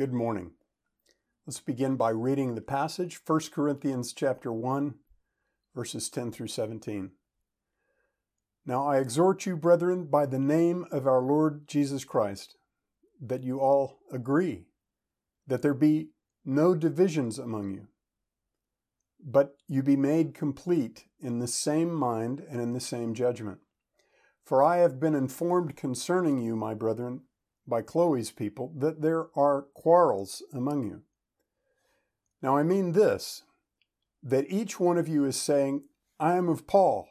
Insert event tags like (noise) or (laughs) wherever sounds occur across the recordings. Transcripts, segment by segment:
Good morning. Let's begin by reading the passage, 1 Corinthians chapter 1, verses 10 through 17. Now I exhort you, brethren, by the name of our Lord Jesus Christ, that you all agree, that there be no divisions among you, but you be made complete in the same mind and in the same judgment. For I have been informed concerning you, my brethren, by Chloe's people that there are quarrels among you. Now I mean this that each one of you is saying, I am of Paul,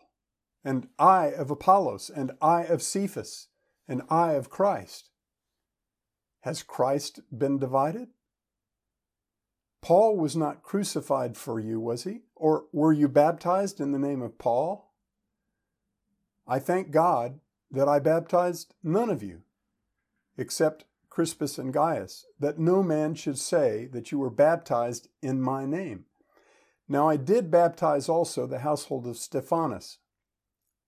and I of Apollos, and I of Cephas, and I of Christ. Has Christ been divided? Paul was not crucified for you, was he? Or were you baptized in the name of Paul? I thank God that I baptized none of you except Crispus and Gaius, that no man should say that you were baptized in my name. Now I did baptize also the household of Stephanas.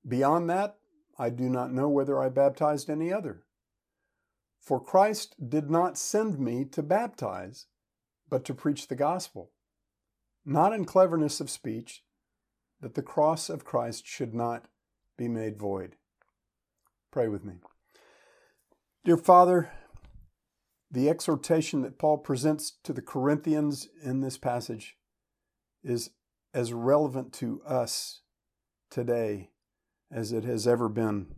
Beyond that, I do not know whether I baptized any other. For Christ did not send me to baptize, but to preach the gospel, not in cleverness of speech, that the cross of Christ should not be made void. Pray with me. Dear Father, the exhortation that Paul presents to the Corinthians in this passage is as relevant to us today as it has ever been.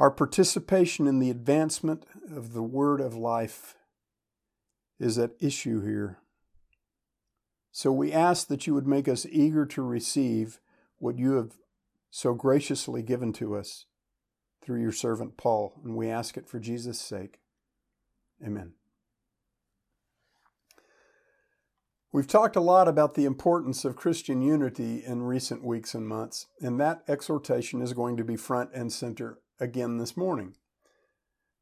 Our participation in the advancement of the word of life is at issue here. So we ask that you would make us eager to receive what you have so graciously given to us through your servant Paul, and we ask it for Jesus' sake. Amen. We've talked a lot about the importance of Christian unity in recent weeks and months, and that exhortation is going to be front and center again this morning.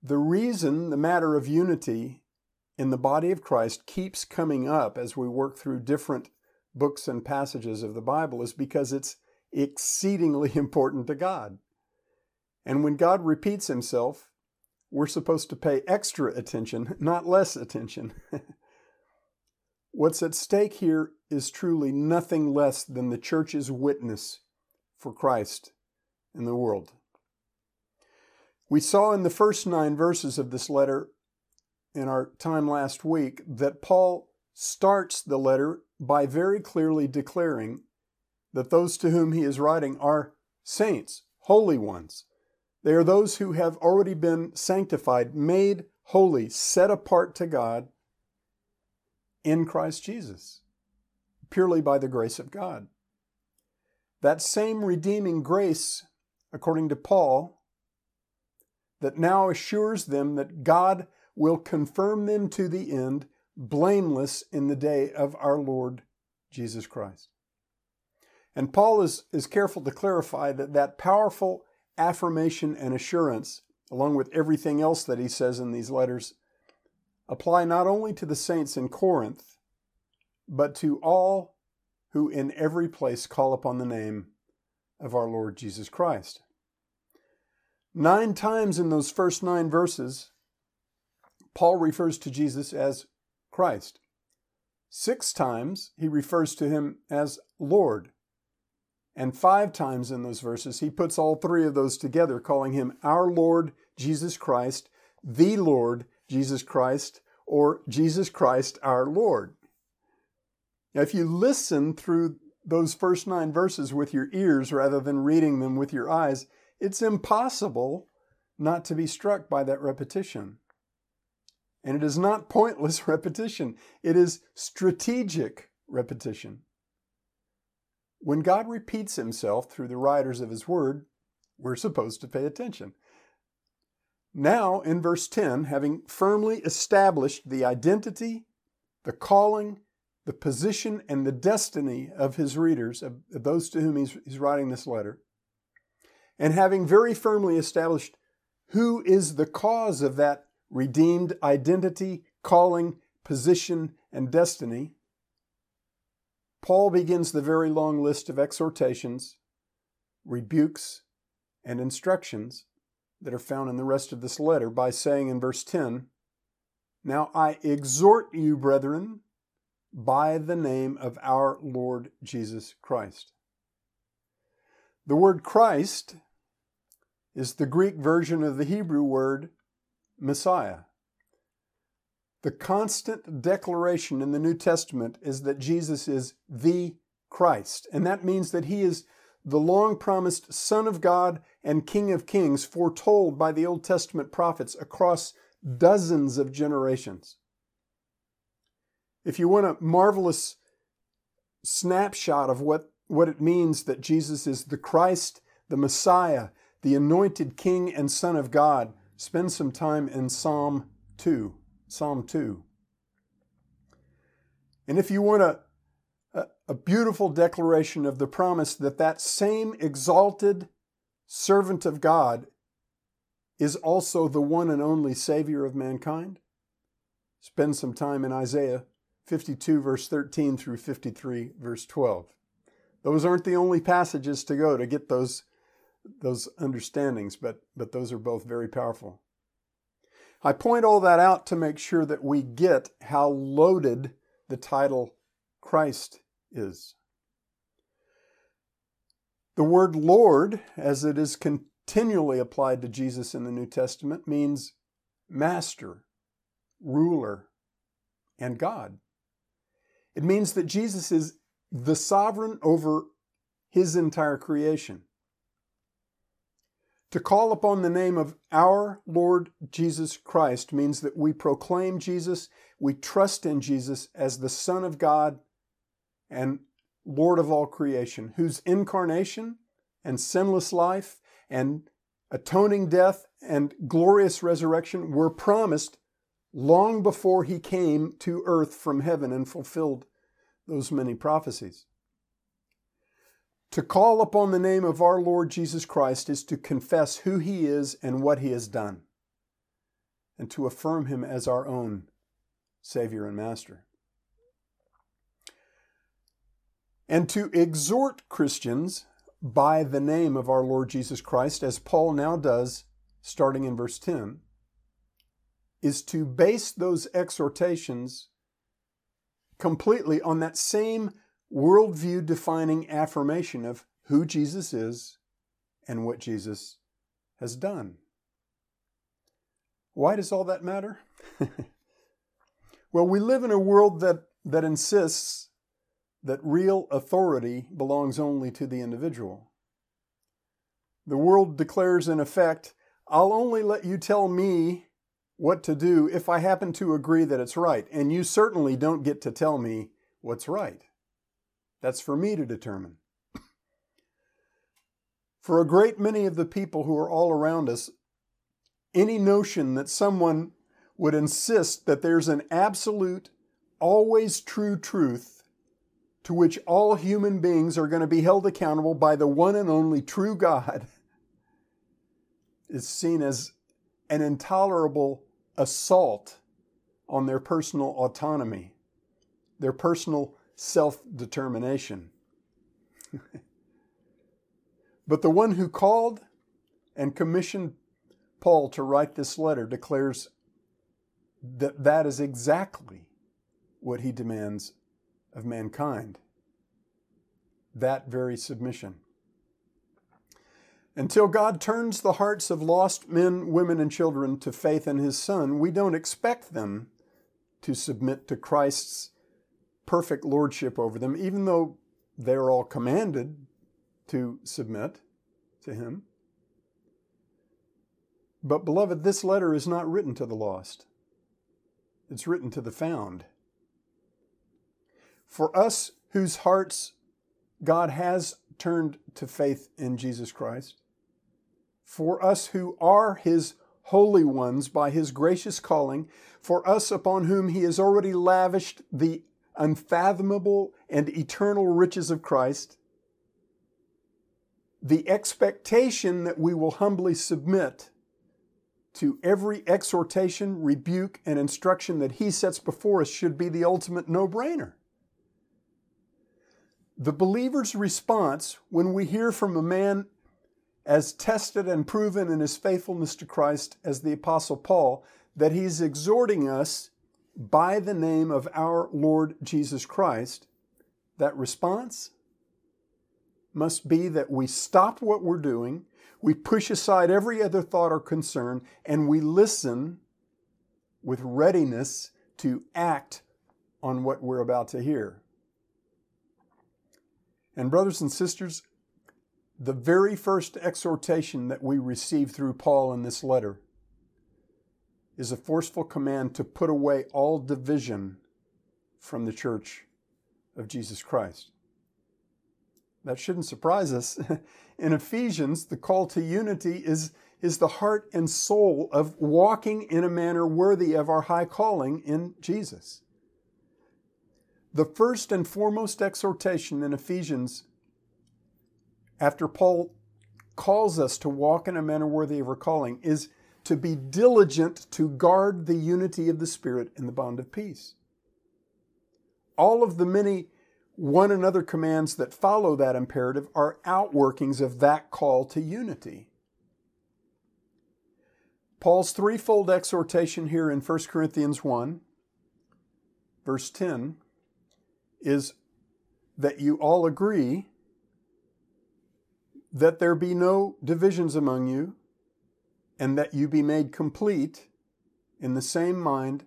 The reason the matter of unity in the body of Christ keeps coming up as we work through different books and passages of the Bible is because it's exceedingly (laughs) important to God. And when God repeats himself, we're supposed to pay extra attention, (laughs) not less attention. (laughs) What's at stake here is truly nothing less than the church's witness for Christ in the world. We saw in the first nine verses of this letter in our time last week that Paul starts the letter by very clearly declaring that those to whom he is writing are saints, holy ones. They are those who have already been sanctified, made holy, set apart to God in Christ Jesus, purely by the grace of God. That same redeeming grace, according to Paul, that now assures them that God will confirm them to the end, blameless in the day of our Lord Jesus Christ. And Paul is, is careful to clarify that that powerful affirmation and assurance, along with everything else that he says in these letters, apply not only to the saints in Corinth, but to all who in every place call upon the name of our Lord Jesus Christ. Nine times in those first nine verses, Paul refers to Jesus as Christ. Six times he refers to him as Lord. And five times in those verses, he puts all three of those together, calling him our Lord Jesus Christ, the Lord Jesus Christ, or Jesus Christ our Lord. Now, if you listen through those first nine verses with your ears rather than reading them with your eyes, it's impossible not to be struck by that repetition. And it is not pointless (laughs) repetition, it is strategic repetition. When God repeats himself through the writers of his word, we're supposed to pay attention. Now, in verse 10, having firmly established the identity, the calling, the position, and the destiny of his readers, of those to whom he's, he's writing this letter, and having very firmly established who is the cause of that redeemed identity, calling, position, and destiny, Paul begins the very long list of exhortations, rebukes, and instructions that are found in the rest of this letter by saying in verse 10 Now I exhort you, brethren, by the name of our Lord Jesus Christ. The word Christ is the Greek version of the Hebrew word Messiah. The constant declaration in the New Testament is that Jesus is the Christ, and that means that he is the long promised Son of God and King of Kings, foretold by the Old Testament prophets across dozens of generations. If you want a marvelous snapshot of what, what it means that Jesus is the Christ, the Messiah, the anointed King and Son of God, spend some time in Psalm 2. Psalm 2. And if you want a, a, a beautiful declaration of the promise that that same exalted servant of God is also the one and only Savior of mankind, spend some time in Isaiah 52, verse 13 through 53, verse 12. Those aren't the only passages to go to get those, those understandings, but, but those are both very powerful. I point all that out to make sure that we get how loaded the title Christ is. The word Lord, as it is continually applied to Jesus in the New Testament, means master, ruler, and God. It means that Jesus is the sovereign over his entire creation. To call upon the name of our Lord Jesus Christ means that we proclaim Jesus, we trust in Jesus as the Son of God and Lord of all creation, whose incarnation and sinless life and atoning death and glorious resurrection were promised long before he came to earth from heaven and fulfilled those many prophecies. To call upon the name of our Lord Jesus Christ is to confess who He is and what He has done, and to affirm Him as our own Savior and Master. And to exhort Christians by the name of our Lord Jesus Christ, as Paul now does, starting in verse 10, is to base those exhortations completely on that same worldview defining affirmation of who Jesus is and what Jesus has done. Why does all that matter? (laughs) well, we live in a world that, that insists that real authority belongs only to the individual. The world declares, in effect, I'll only let you tell me what to do if I happen to agree that it's right, and you certainly don't get to tell me what's right. That's for me to determine. For a great many of the people who are all around us, any notion that someone would insist that there's an absolute, always true truth to which all human beings are going to be held accountable by the one and only true God (laughs) is seen as an intolerable assault on their personal autonomy, their personal self determination. (laughs) but the one who called and commissioned Paul to write this letter declares that that is exactly what he demands of mankind that very submission. Until God turns the hearts of lost men, women, and children to faith in His Son, we don't expect them to submit to Christ's perfect lordship over them, even though they're all commanded to submit to him. But, beloved, this letter is not written to the lost, it's written to the found. For us whose hearts God has turned to faith in Jesus Christ, for us who are his holy ones by his gracious calling, for us upon whom he has already lavished the unfathomable and eternal riches of Christ, the expectation that we will humbly submit to every exhortation, rebuke, and instruction that He sets before us should be the ultimate no brainer. The believer's response when we hear from a man as tested and proven in his faithfulness to Christ as the Apostle Paul that he's exhorting us by the name of our Lord Jesus Christ, that response must be that we stop what we're doing, we push aside every other thought or concern, and we listen with readiness to act on what we're about to hear. And, brothers and sisters, the very first exhortation that we receive through Paul in this letter is a forceful command to put away all division from the church of Jesus Christ. That shouldn't surprise us. (laughs) In Ephesians, the call to unity is, is the heart and soul of walking in a manner worthy of our high calling in Jesus. The first and foremost exhortation in Ephesians, after Paul calls us to walk in a manner worthy of our calling, is to be diligent to guard the unity of the Spirit in the bond of peace. All of the many one another commands that follow that imperative are outworkings of that call to unity. Paul's threefold exhortation here in 1 Corinthians 1, verse 10, is that you all agree that there be no divisions among you, and that you be made complete in the same mind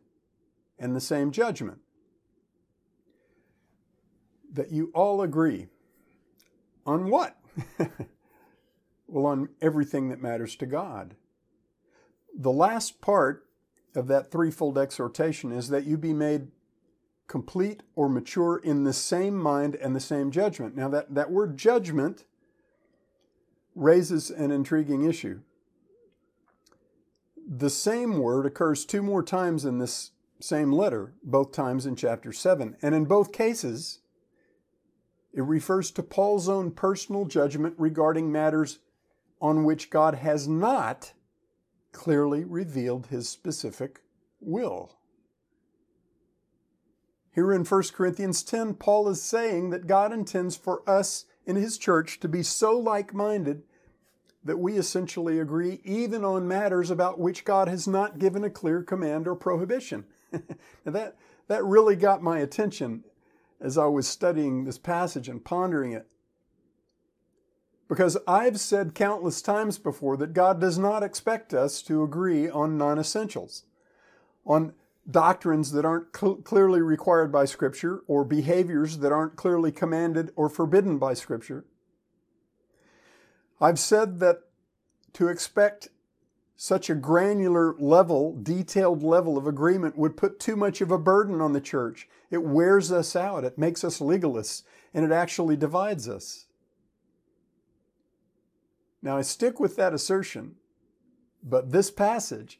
and the same judgment that you all agree. On what? (laughs) well, on everything that matters to God. The last part of that threefold exhortation is that you be made complete or mature in the same mind and the same judgment. Now, that, that word judgment raises an intriguing issue. The same word occurs two more times in this same letter, both times in chapter 7. And in both cases, it refers to Paul's own personal judgment regarding matters on which God has not clearly revealed his specific will. Here in 1 Corinthians 10, Paul is saying that God intends for us in his church to be so like minded that we essentially agree even on matters about which God has not given a clear command or prohibition. (laughs) that, that really got my attention as I was studying this passage and pondering it. Because I've said countless times before that God does not expect us to agree on non essentials, on doctrines that aren't cl- clearly required by Scripture, or behaviors that aren't clearly commanded or forbidden by Scripture. I've said that to expect such a granular level, detailed level of agreement would put too much of a burden on the church. It wears us out, it makes us legalists, and it actually divides us. Now, I stick with that assertion, but this passage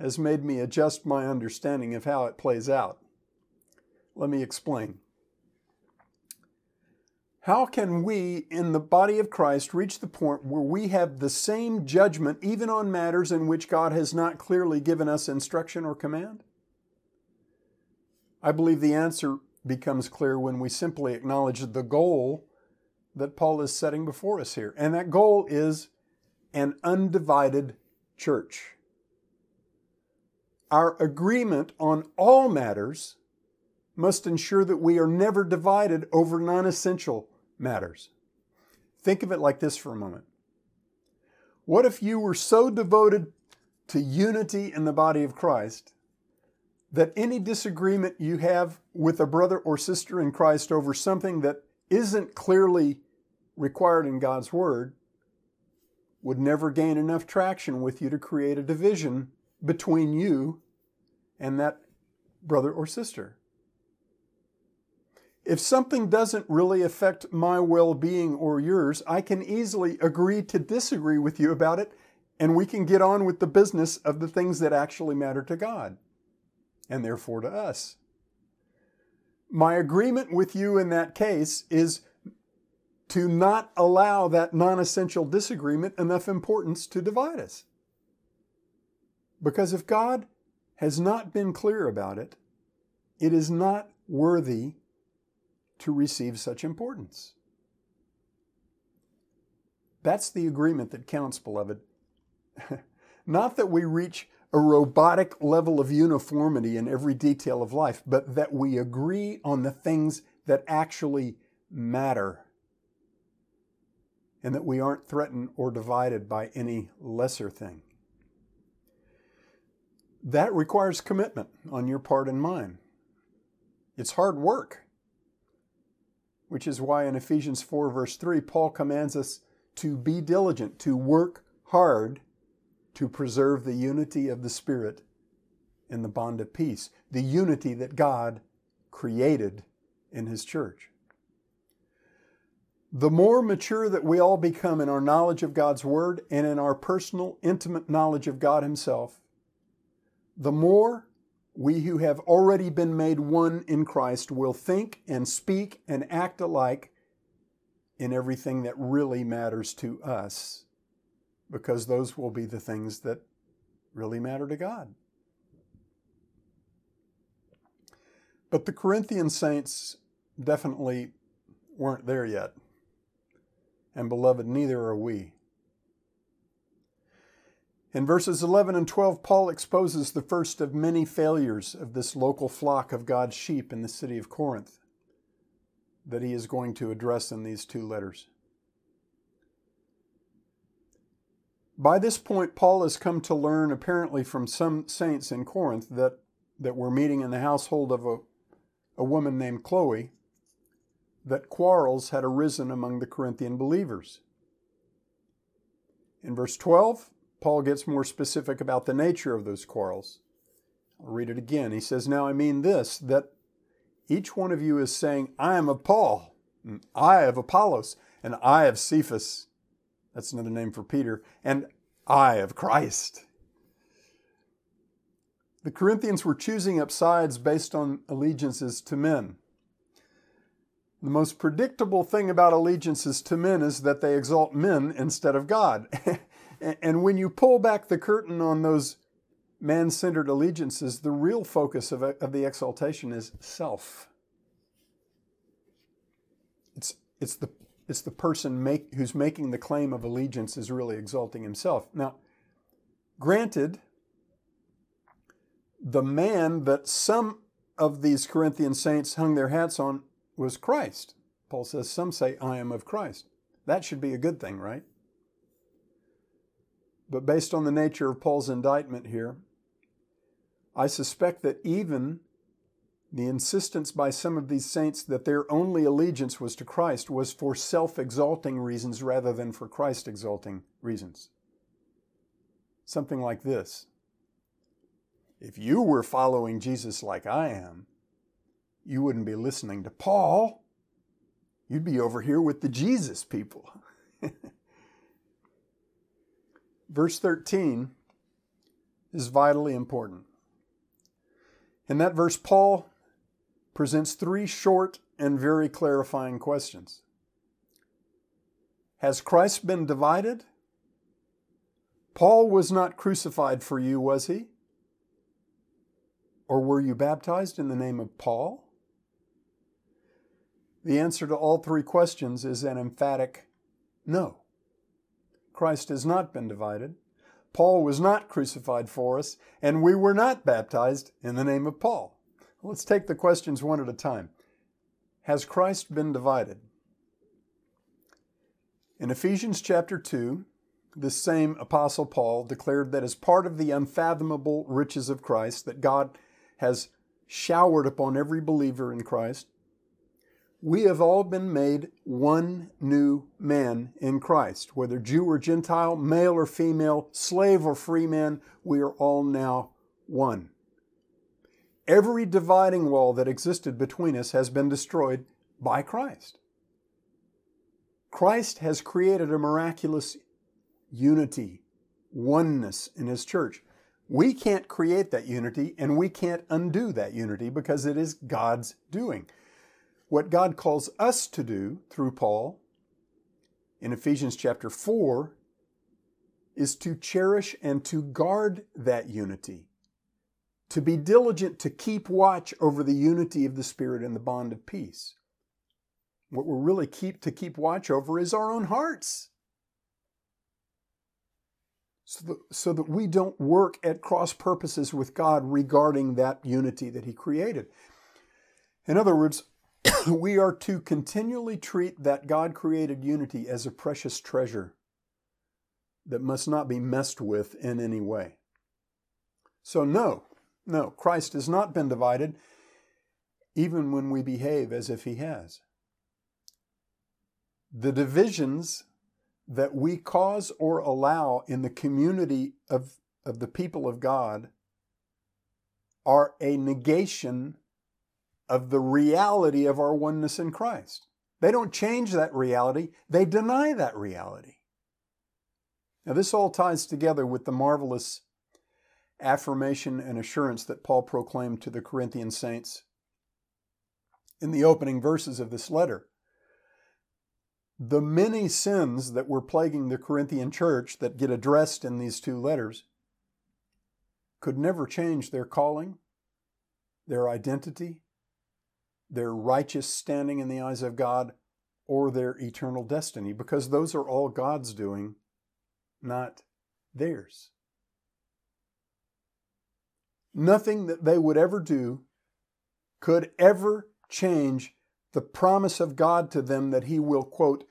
has made me adjust my understanding of how it plays out. Let me explain. How can we in the body of Christ reach the point where we have the same judgment even on matters in which God has not clearly given us instruction or command? I believe the answer becomes clear when we simply acknowledge the goal that Paul is setting before us here. And that goal is an undivided church. Our agreement on all matters must ensure that we are never divided over non essential matters. Think of it like this for a moment. What if you were so devoted to unity in the body of Christ that any disagreement you have with a brother or sister in Christ over something that isn't clearly required in God's Word would never gain enough traction with you to create a division between you and that brother or sister? If something doesn't really affect my well being or yours, I can easily agree to disagree with you about it, and we can get on with the business of the things that actually matter to God and therefore to us. My agreement with you in that case is to not allow that non essential disagreement enough importance to divide us. Because if God has not been clear about it, it is not worthy to receive such importance. That's the agreement that counts, beloved. (laughs) Not that we reach a robotic level of uniformity in every detail of life, but that we agree on the things that actually matter. And that we aren't threatened or divided by any lesser thing. That requires commitment on your part and mine. It's hard work, which is why in Ephesians 4, verse 3, Paul commands us to be diligent, to work hard to preserve the unity of the Spirit in the bond of peace, the unity that God created in His church. The more mature that we all become in our knowledge of God's Word and in our personal, intimate knowledge of God Himself, the more we who have already been made one in Christ will think and speak and act alike in everything that really matters to us because those will be the things that really matter to God. But the Corinthian saints definitely weren't there yet. And beloved, neither are we. In verses 11 and 12, Paul exposes the first of many failures of this local flock of God's sheep in the city of Corinth that he is going to address in these two letters. By this point, Paul has come to learn, apparently from some saints in Corinth, that, that were meeting in the household of a, a woman named Chloe, that quarrels had arisen among the Corinthian believers. In verse 12, Paul gets more specific about the nature of those quarrels. I'll read it again. He says, Now I mean this, that each one of you is saying, I am of Paul, I of Apollos, and I of Cephas that's another name for Peter. And I of Christ. The Corinthians were choosing up sides based on allegiances to men. The most predictable thing about allegiances to men is that they exalt men instead of God. (laughs) and when you pull back the curtain on those man centered allegiances, the real focus of, of the exaltation is self. It's, it's the it's the person make, who's making the claim of allegiance is really exalting himself. Now, granted, the man that some of these Corinthian saints hung their hats on was Christ. Paul says, Some say, I am of Christ. That should be a good thing, right? But based on the nature of Paul's indictment here, I suspect that even the insistence by some of these saints that their only allegiance was to Christ was for self exalting reasons rather than for Christ exalting reasons. Something like this If you were following Jesus like I am, you wouldn't be listening to Paul. You'd be over here with the Jesus people. (laughs) Verse 13 is vitally important. In that verse, Paul presents three short and very clarifying questions. Has Christ been divided? Paul was not crucified for you, was he? Or were you baptized in the name of Paul? The answer to all three questions is an emphatic no. Christ has not been divided. Paul was not crucified for us, and we were not baptized in the name of Paul. Let's take the questions one at a time. Has Christ been divided? In Ephesians chapter 2, this same Apostle Paul declared that as part of the unfathomable riches of Christ that God has showered upon every believer in Christ, we have all been made one new man in Christ. Whether Jew or Gentile, male or female, slave or free man, we are all now one. Every dividing wall that existed between us has been destroyed by Christ. Christ has created a miraculous unity, oneness in His church. We can't create that unity and we can't undo that unity because it is God's doing. What God calls us to do through Paul in Ephesians chapter 4 is to cherish and to guard that unity to be diligent to keep watch over the unity of the Spirit and the bond of peace. What we're really keep to keep watch over is our own hearts. so that, so that we don't work at cross purposes with God regarding that unity that He created. In other words, (coughs) we are to continually treat that God created unity as a precious treasure that must not be messed with in any way. So, no, no, Christ has not been divided, even when we behave as if he has. The divisions that we cause or allow in the community of, of the people of God are a negation of the reality of our oneness in Christ. They don't change that reality, they deny that reality. Now, this all ties together with the marvelous affirmation and assurance that Paul proclaimed to the Corinthian saints in the opening verses of this letter. The many sins that were plaguing the Corinthian church that get addressed in these two letters could never change their calling, their identity, their righteous standing in the eyes of God, or their eternal destiny, because those are all God's doing, not theirs. Nothing that they would ever do could ever change the promise of God to them that He will, quote,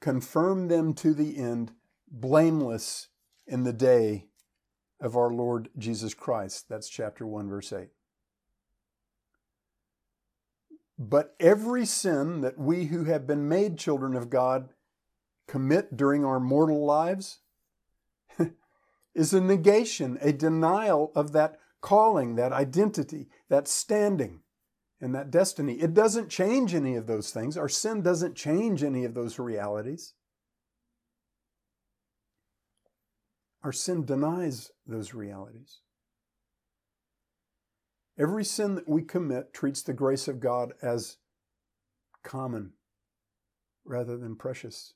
confirm them to the end, blameless in the day of our Lord Jesus Christ. That's chapter 1, verse 8. But every sin that we who have been made children of God commit during our mortal lives (laughs) is a negation, a denial of that calling, that identity, that standing, and that destiny. It doesn't change any of those things. Our sin doesn't change any of those realities. Our sin denies those realities. Every sin that we commit treats the grace of God as common rather than precious.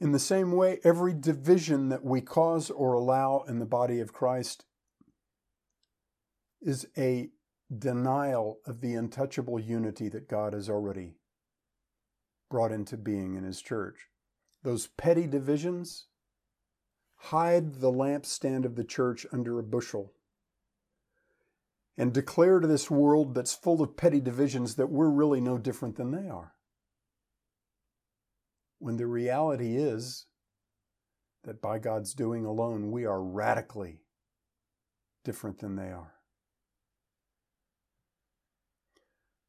In the same way, every division that we cause or allow in the body of Christ is a denial of the untouchable unity that God has already brought into being in His church. Those petty divisions hide the lampstand of the church under a bushel and declare to this world that's full of petty divisions that we're really no different than they are when the reality is that by God's doing alone, we are radically different than they are.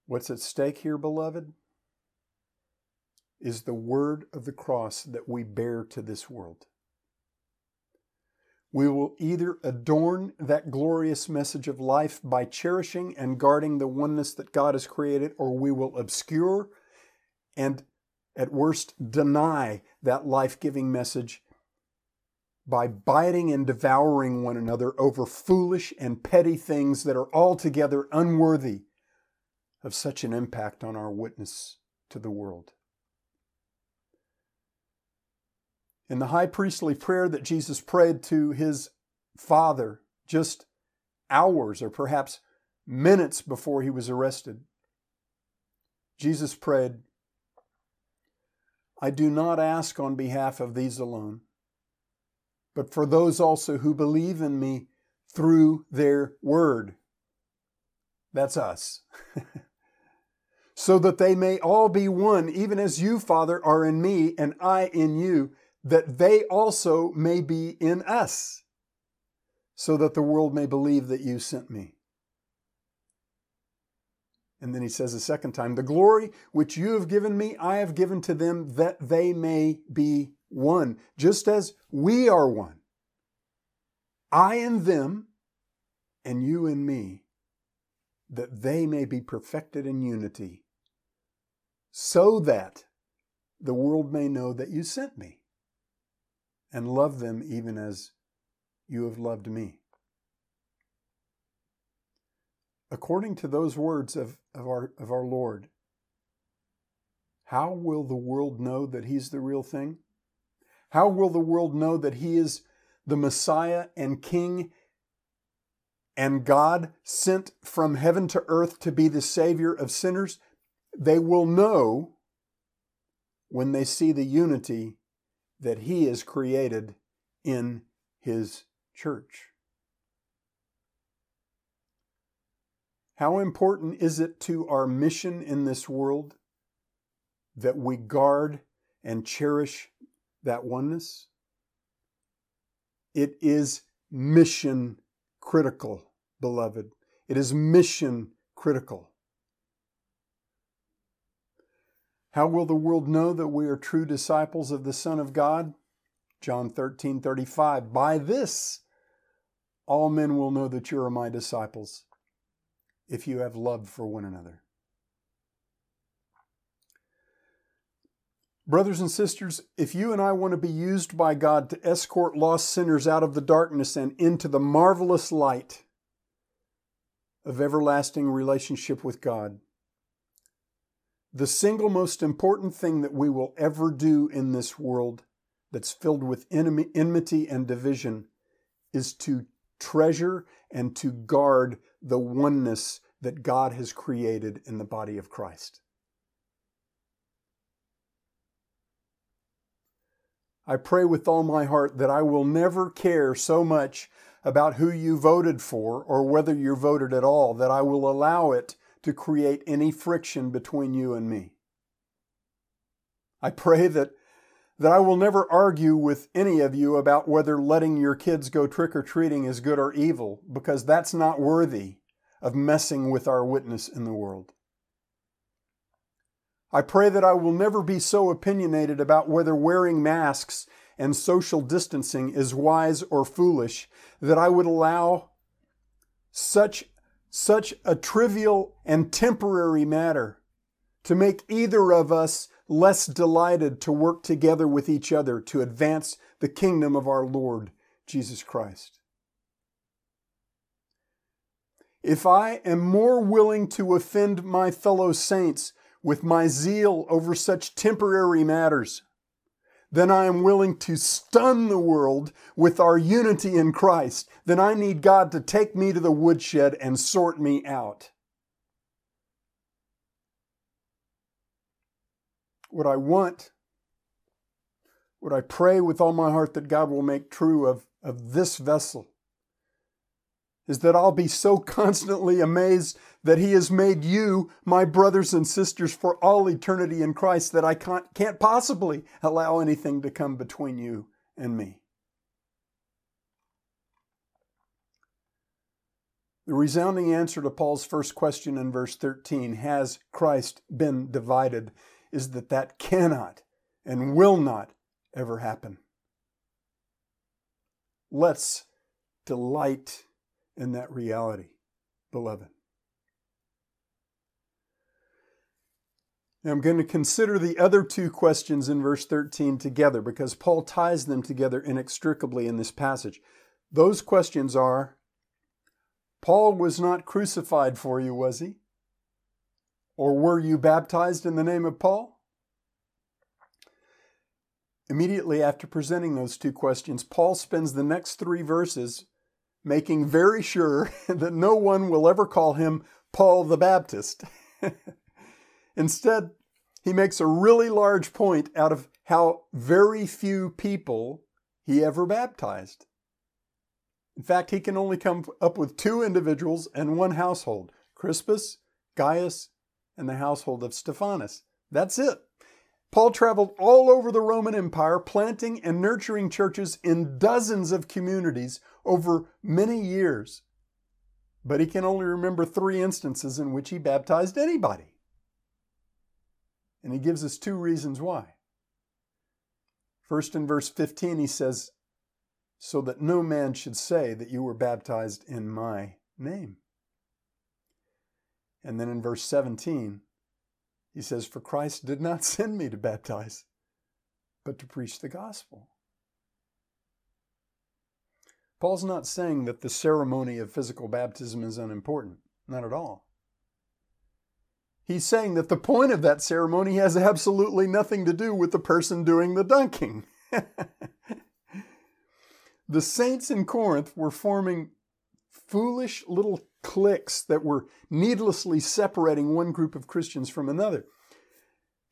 What's at stake here, beloved, is the word of the cross that we bear to this world. We will either adorn that glorious message of life by cherishing and guarding the oneness that God has created, or we will obscure and at worst, deny that life giving message by biting and devouring one another over foolish and petty things that are altogether unworthy of such an impact on our witness to the world. In the high priestly prayer that Jesus prayed to his Father just hours or perhaps minutes before he was arrested, Jesus prayed, I do not ask on behalf of these alone, but for those also who believe in me through their word. That's us. (laughs) so that they may all be one, even as you, Father, are in me and I in you, that they also may be in us, so that the world may believe that you sent me. And then he says a second time, The glory which you have given me, I have given to them that they may be one, just as we are one. I and them, and you and me, that they may be perfected in unity, so that the world may know that you sent me and love them even as you have loved me according to those words of, of, our, of our Lord, how will the world know that He's the real thing? How will the world know that He is the Messiah and King and God sent from heaven to earth to be the Savior of sinners? They will know when they see the unity that He has created in His church. How important is it to our mission in this world that we guard and cherish that oneness? It is mission critical, beloved. It is mission critical. How will the world know that we are true disciples of the Son of God? John 13, 35. By this, all men will know that you are my disciples, if you have love for one another. Brothers and sisters, if you and I want to be used by God to escort lost sinners out of the darkness and into the marvelous light of everlasting relationship with God, the single most important thing that we will ever do in this world that's filled with enmity and division is to treasure and to guard the oneness that God has created in the body of Christ. I pray with all my heart that I will never care so much about who you voted for or whether you voted at all, that I will allow it to create any friction between you and me. I pray that, that I will never argue with any of you about whether letting your kids go trick or treating is good or evil, because that's not worthy of messing with our witness in the world. I pray that I will never be so opinionated about whether wearing masks and social distancing is wise or foolish that I would allow such, such a trivial and temporary matter to make either of us less delighted to work together with each other to advance the kingdom of our Lord Jesus Christ. If I am more willing to offend my fellow saints with my zeal over such temporary matters, then I am willing to stun the world with our unity in Christ, then I need God to take me to the woodshed and sort me out. What I want, what I pray with all my heart that God will make true of, of this vessel is that I'll be so constantly amazed that He has made you my brothers and sisters for all eternity in Christ that I can't, can't possibly allow anything to come between you and me. The resounding answer to Paul's first question in verse 13, has Christ been divided, is that that cannot and will not ever happen. Let's delight in that reality, beloved. Now I'm going to consider the other two questions in verse 13 together because Paul ties them together inextricably in this passage. Those questions are Paul was not crucified for you, was he? Or were you baptized in the name of Paul? Immediately after presenting those two questions, Paul spends the next three verses making very sure (laughs) that no one will ever call him Paul the Baptist. (laughs) Instead, he makes a really large point out of how very few people he ever baptized. In fact, he can only come up with two individuals and one household Crispus, Gaius, and the household of Stephanas. That's it. Paul traveled all over the Roman Empire, planting and nurturing churches in dozens of communities over many years. But he can only remember three instances in which he baptized anybody. And he gives us two reasons why. First, in verse 15, he says, So that no man should say that you were baptized in my name. And then in verse 17, he says, For Christ did not (laughs) send me to baptize, but to preach the gospel. Paul's not saying that the ceremony of physical baptism is unimportant. Not at all. He's saying that the point of that ceremony has absolutely nothing to do with the person doing the dunking. (laughs) the saints in Corinth were forming foolish little cliques that were needlessly separating one group of Christians from another.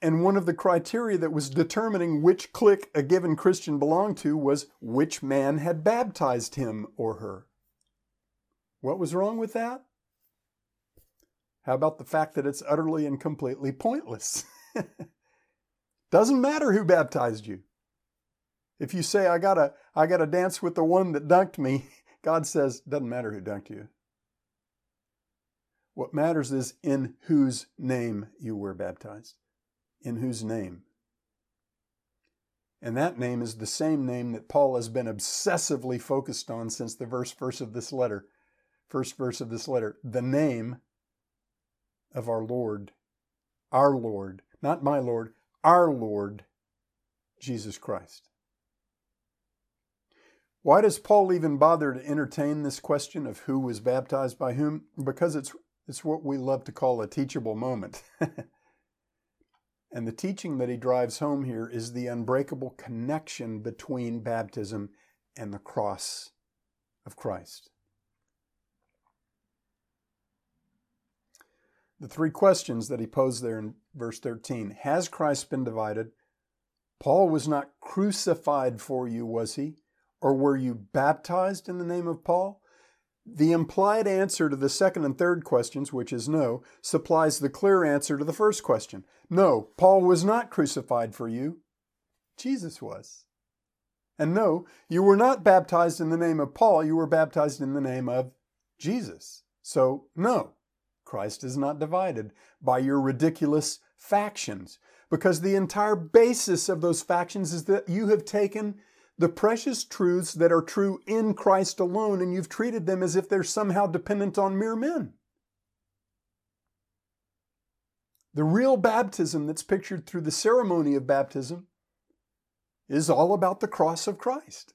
And one of the criteria that was determining which clique a given Christian belonged to was which man had baptized him or her. What was wrong with that? How about the fact that it's utterly and completely pointless? (laughs) Doesn't matter who baptized you. If you say I gotta I gotta dance with the one that dunked me, (laughs) God says doesn't matter who dunked you. What matters is in whose name you were baptized. In whose name. And that name is the same name that Paul has been obsessively focused on since the first verse of this letter. First verse of this letter. The name of our Lord, our Lord, not my Lord, our Lord, Jesus Christ. Why does Paul even bother to entertain this question of who was baptized by whom? Because it's it's what we love to call a teachable moment. (laughs) and the teaching that he drives home here is the unbreakable connection between baptism and the cross of Christ. The three questions that he posed there in verse 13 Has Christ been divided? Paul was not crucified for you, was he? Or were you baptized in the name of Paul? The implied answer to the second and third questions, which is no, supplies the clear answer to the first question. No, Paul was not crucified for you. Jesus was. And no, you were not baptized in the name of Paul, you were baptized in the name of Jesus. So, no, Christ is not divided by your ridiculous factions, because the entire basis of those factions is that you have taken the precious truths that are true in Christ alone, and you've treated them as if they're somehow dependent on mere men. The real baptism that's pictured through the ceremony of baptism is all about the cross of Christ.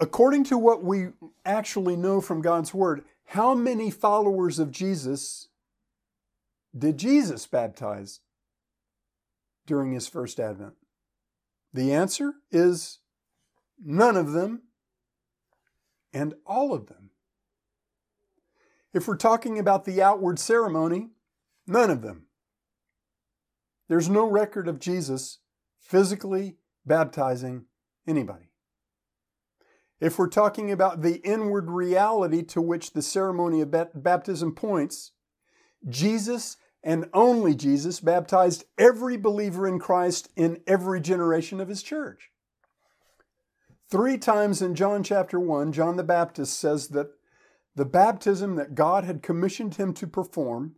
According to what we actually know from God's Word, how many followers of Jesus did Jesus baptize during his first advent? The answer is none of them and all of them. If we're talking about the outward ceremony, none of them. There's no record of Jesus physically baptizing anybody. If we're talking about the inward reality to which the ceremony of baptism points, Jesus and only Jesus baptized every believer in Christ in every generation of his church. Three times in John chapter 1, John the Baptist says that the baptism that God had commissioned him to perform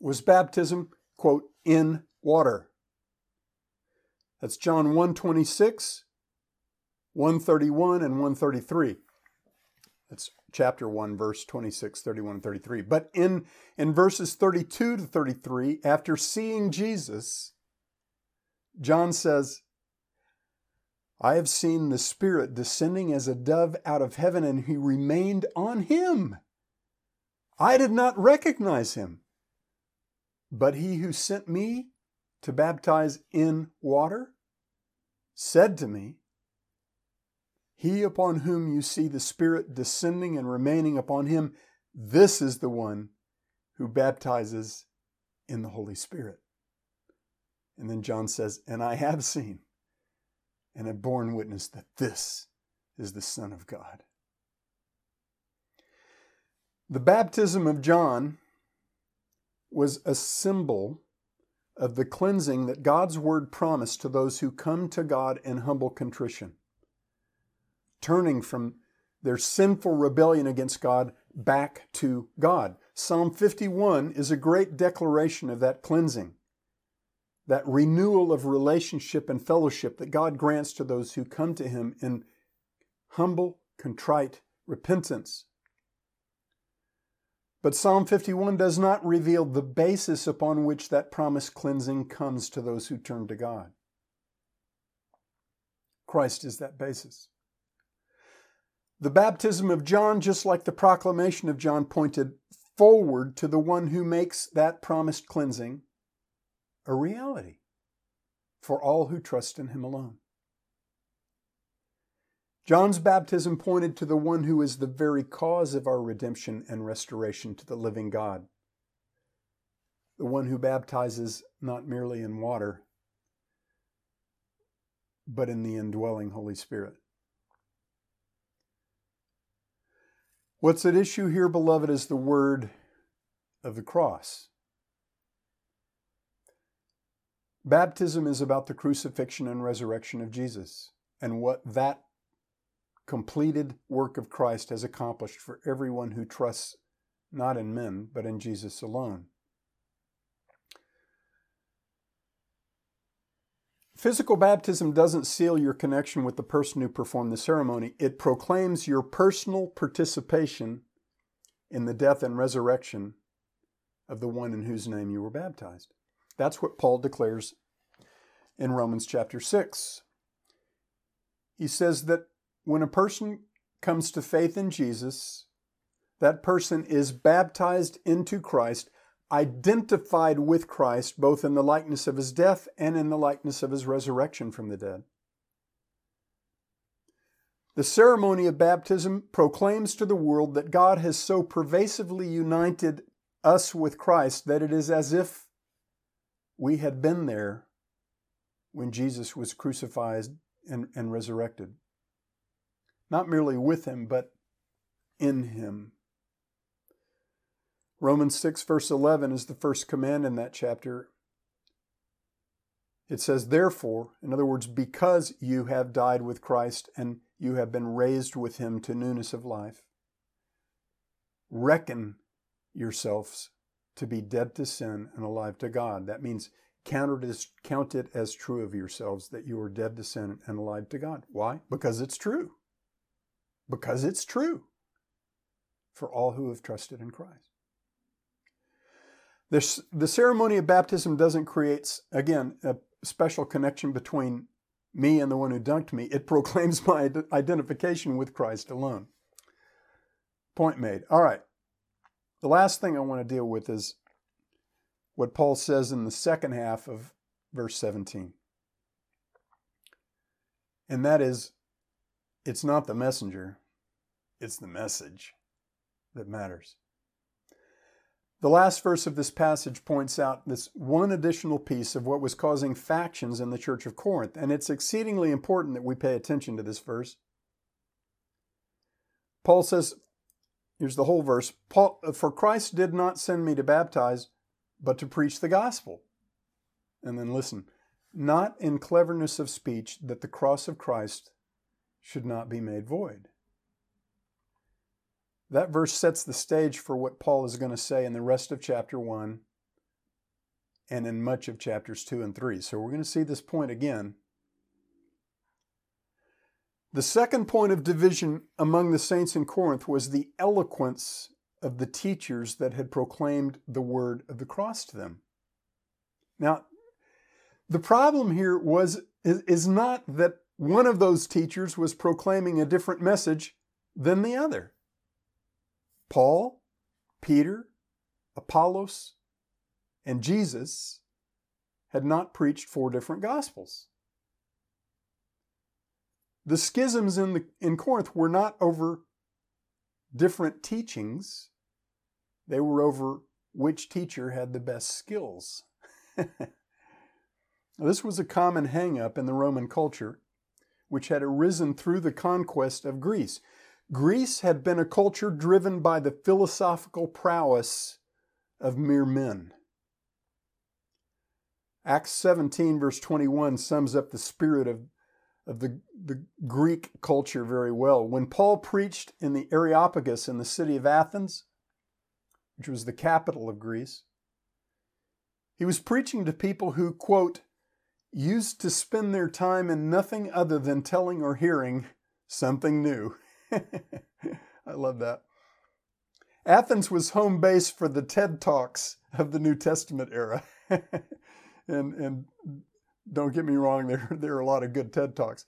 was baptism, quote, in water. That's John 126, 131, and 133. That's chapter 1, verse 26, 31, and 33. But in, in verses 32 to 33, after seeing Jesus, John says, I have seen the Spirit descending as a dove out of heaven, and he remained on him. I did not recognize him. But he who sent me to baptize in water said to me, he upon whom you see the Spirit descending and remaining upon him, this is the one who baptizes in the Holy Spirit. And then John says, And I have seen and have borne witness that this is the Son of God. The baptism of John was a symbol of the cleansing that God's word promised to those who come to God in humble contrition turning from their sinful rebellion against God back to God. Psalm 51 is a great declaration of that cleansing, that renewal of relationship and fellowship that God grants to those who come to Him in humble, contrite repentance. But Psalm 51 does not reveal the basis upon which that promised cleansing comes to those who turn to God. Christ is that basis. The baptism of John, just like the proclamation of John, pointed forward to the one who makes that promised cleansing a reality for all who trust in him alone. John's baptism pointed to the one who is the very cause of our redemption and restoration to the living God. the one who baptizes not merely in water, but in the indwelling Holy Spirit. What's at issue here, beloved, is the word of the cross. Baptism is about the crucifixion and resurrection of Jesus and what that completed work of Christ has accomplished for everyone who trusts not in men, but in Jesus alone. Physical baptism doesn't seal your connection with the person who performed the ceremony. It proclaims your personal participation in the death and resurrection of the one in whose name you were baptized. That's what Paul declares in Romans chapter 6. He says that when a person comes to faith in Jesus, that person is baptized into Christ identified with Christ both in the likeness of his death and in the likeness of his resurrection from the dead. The ceremony of baptism proclaims to the world that God has so pervasively united us with Christ that it is as if we had been there when Jesus was crucified and, and resurrected. Not merely with him, but in him. Romans 6, verse 11 is the first command in that chapter. It says, Therefore, in other words, because you have died with Christ and you have been raised with him to newness of life, reckon yourselves to be dead to sin and alive to God. That means count it as, count it as true of yourselves that you are dead to sin and alive to God. Why? Because it's true. Because it's true for all who have trusted in Christ. This, the ceremony of baptism doesn't create, again, a special connection between me and the one who dunked me. It (laughs) proclaims my identification with Christ alone. Point made. All right. The last thing I want to deal with is what Paul says in the second half of verse 17. And that is, it's not the messenger, it's the message that matters. The last verse of this passage points out this one additional piece of what was causing factions in the church of Corinth, and it's exceedingly important that we pay attention to this verse. Paul says, here's the whole verse Paul, For Christ did not send me to baptize, but to preach the gospel. And then listen, not in cleverness of speech, that the cross of Christ should not be made void. That verse sets the stage for what Paul is going to say in the rest of chapter 1 and in much of chapters 2 and 3. So we're going to see this point again. The second point of division among the saints in Corinth was the eloquence of the teachers that had proclaimed the word of the cross to them. Now, the problem here was is, not that one of those teachers was proclaiming a different message than the other. Paul, Peter, Apollos, and Jesus had not preached four different gospels. The schisms in, the, in Corinth were not over different teachings, they were over which teacher had the best skills. (laughs) this was a common hang up in the Roman culture, which had arisen through the conquest of Greece. Greece had been a culture driven by the philosophical prowess of mere men. Acts 17, verse 21, sums up the spirit of, of the, the Greek culture very well. When Paul preached in the Areopagus in the city of Athens, which was the capital of Greece, he was preaching to people who, quote, used to spend their time in nothing other than telling or hearing something new. (laughs) I love that. Athens was home base for the TED Talks of the New Testament era. (laughs) and, and don't get me wrong, (laughs) there, there are a lot of good TED Talks.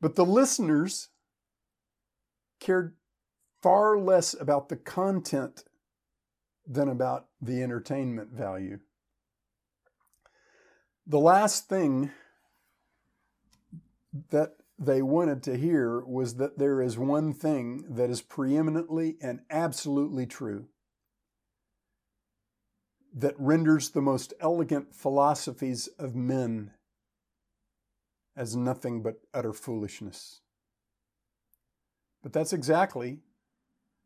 but the listeners cared far less about the content than about the entertainment value. The last thing that they wanted to hear was that there is one thing that is preeminently and absolutely true that renders the most elegant philosophies of men as nothing but utter foolishness. But that's exactly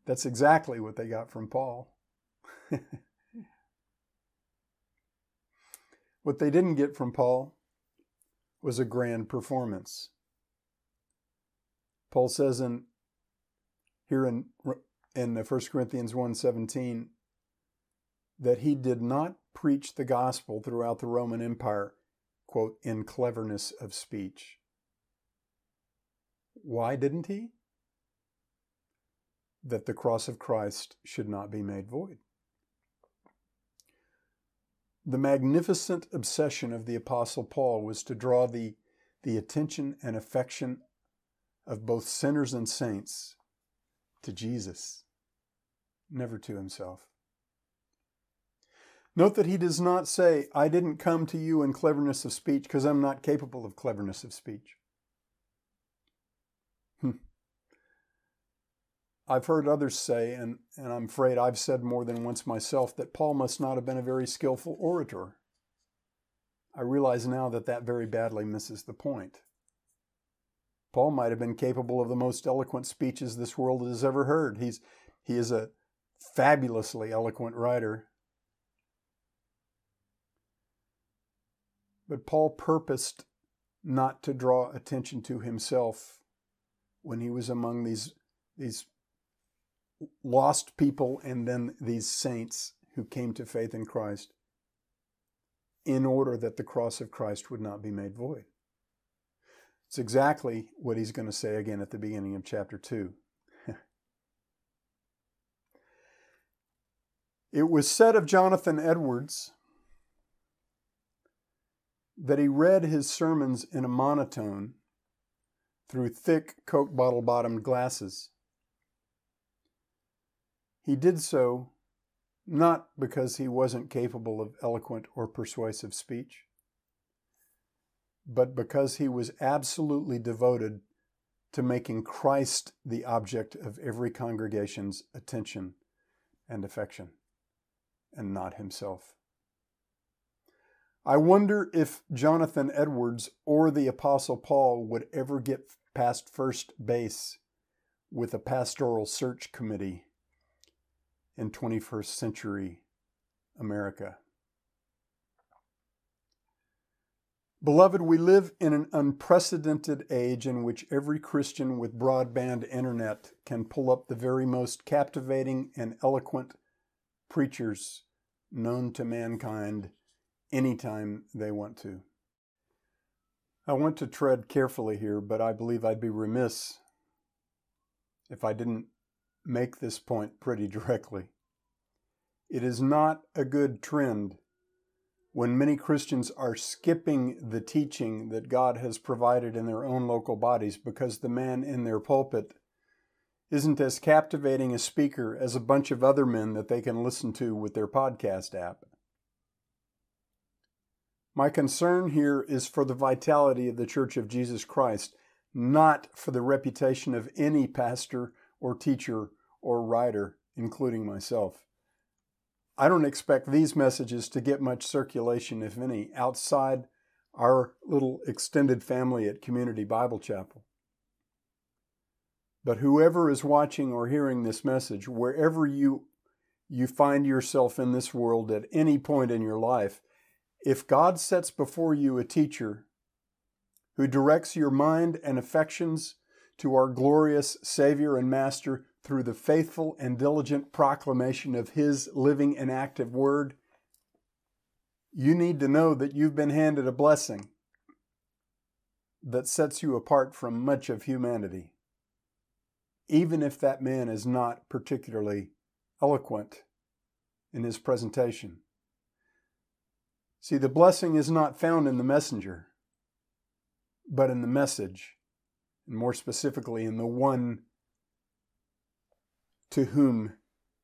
that's exactly what they got from Paul. (laughs) what they didn't get from Paul was a grand performance. Paul says in here in in 1 Corinthians 1:17 that he did not preach the gospel throughout the Roman Empire, quote, in cleverness of speech. Why didn't he? That the cross of Christ should not be made void. The magnificent obsession of the Apostle Paul was to draw the, the attention and affection of both sinners and saints to Jesus, never to himself. Note that he does not say, I didn't come to you in cleverness of speech because I'm not capable of cleverness of speech. Hmm. I've heard others say, and, and I'm afraid I've said more than once myself, that Paul must not have been a very skillful orator. I realize now that that very badly misses the point. Paul might have been capable of the most eloquent speeches this world has ever heard. He's, he is a fabulously eloquent writer. But Paul purposed not to draw attention to himself when he was among these, these lost people and then these saints who came to faith in Christ in order that the cross of Christ would not be made void. It's exactly what he's going to say again at the beginning of chapter 2. (laughs) it was said of Jonathan Edwards that he read his sermons in a monotone through thick Coke bottle bottomed glasses. He did so not because he wasn't capable of eloquent or persuasive speech, but because he was absolutely devoted to making Christ the object of every congregation's attention and affection, and not himself. I wonder if Jonathan Edwards or the Apostle Paul would ever get past first base with a pastoral search committee in 21st century America. Beloved, we live in an unprecedented age in which every Christian with broadband internet can pull up the very most captivating and eloquent preachers known to mankind anytime they want to. I want to tread carefully here, but I believe I'd be remiss if I didn't make this point pretty directly. It is not a good trend when many Christians are skipping the teaching that God has provided in their own local bodies because the man in their pulpit isn't as captivating a speaker as a bunch of other men that they can listen to with their podcast app. My concern here is for the vitality of the Church of Jesus Christ, not for the reputation of any pastor or teacher or writer, including myself. I don't expect these messages to get much circulation, if any, outside our little extended family at Community Bible Chapel. But whoever is watching or hearing this message, wherever you, you find yourself in this world at any point in your life, if God sets before you a teacher who directs your mind and affections to our glorious Savior and Master through the faithful and diligent proclamation of His living and active Word, you need to know that you've been handed a blessing that sets you apart from much of humanity, even if that man is not particularly eloquent in his presentation. See, the blessing is not found in the messenger, but in the message, and more specifically, in the one to whom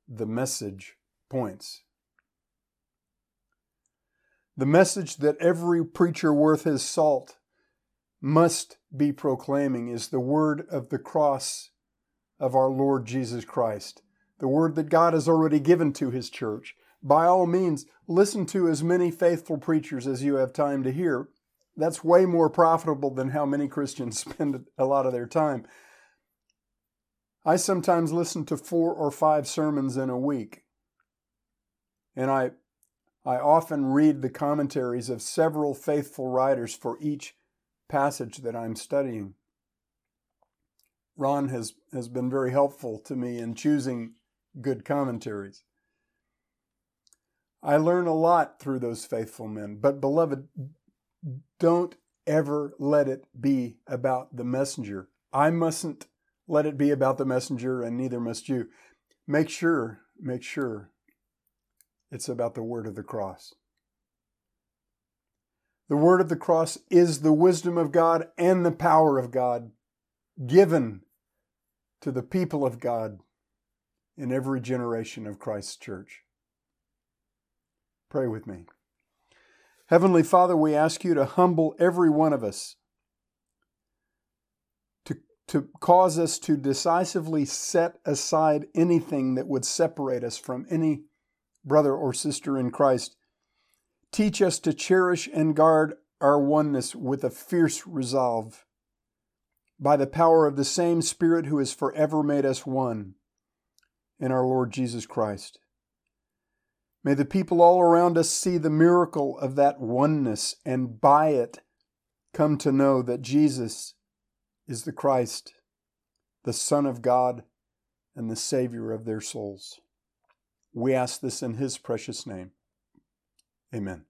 the message points. The message that every preacher worth his salt must be proclaiming is the word of the cross of our Lord Jesus Christ, the word that God has already given to his church, by all means, listen to as many faithful preachers as you have time to hear. That's way more profitable than how many Christians (laughs) spend a lot of their time. I sometimes listen to four or five sermons in a week. And I, I often read the commentaries of several faithful writers for each passage that I'm studying. Ron has, has been very helpful to me in choosing good commentaries. I learn a lot through those faithful men, but beloved, don't ever let it be about the messenger. I mustn't let it be about the messenger, and neither must you. Make sure, make sure it's about the word of the cross. The word of the cross is the wisdom of God and the power of God given to the people of God in every generation of Christ's church. Pray with me. Heavenly Father, we ask you to humble every one of us, to cause us to decisively set aside anything that would separate us from any brother or sister in Christ. Teach us to cherish and guard our oneness with a fierce resolve by the power of the same Spirit who has forever made us one in our Lord Jesus Christ. May the people all around us see the miracle of that oneness and by it come to know that Jesus is the Christ, the Son of God, and the Savior of their souls. We ask this in His precious name. Amen.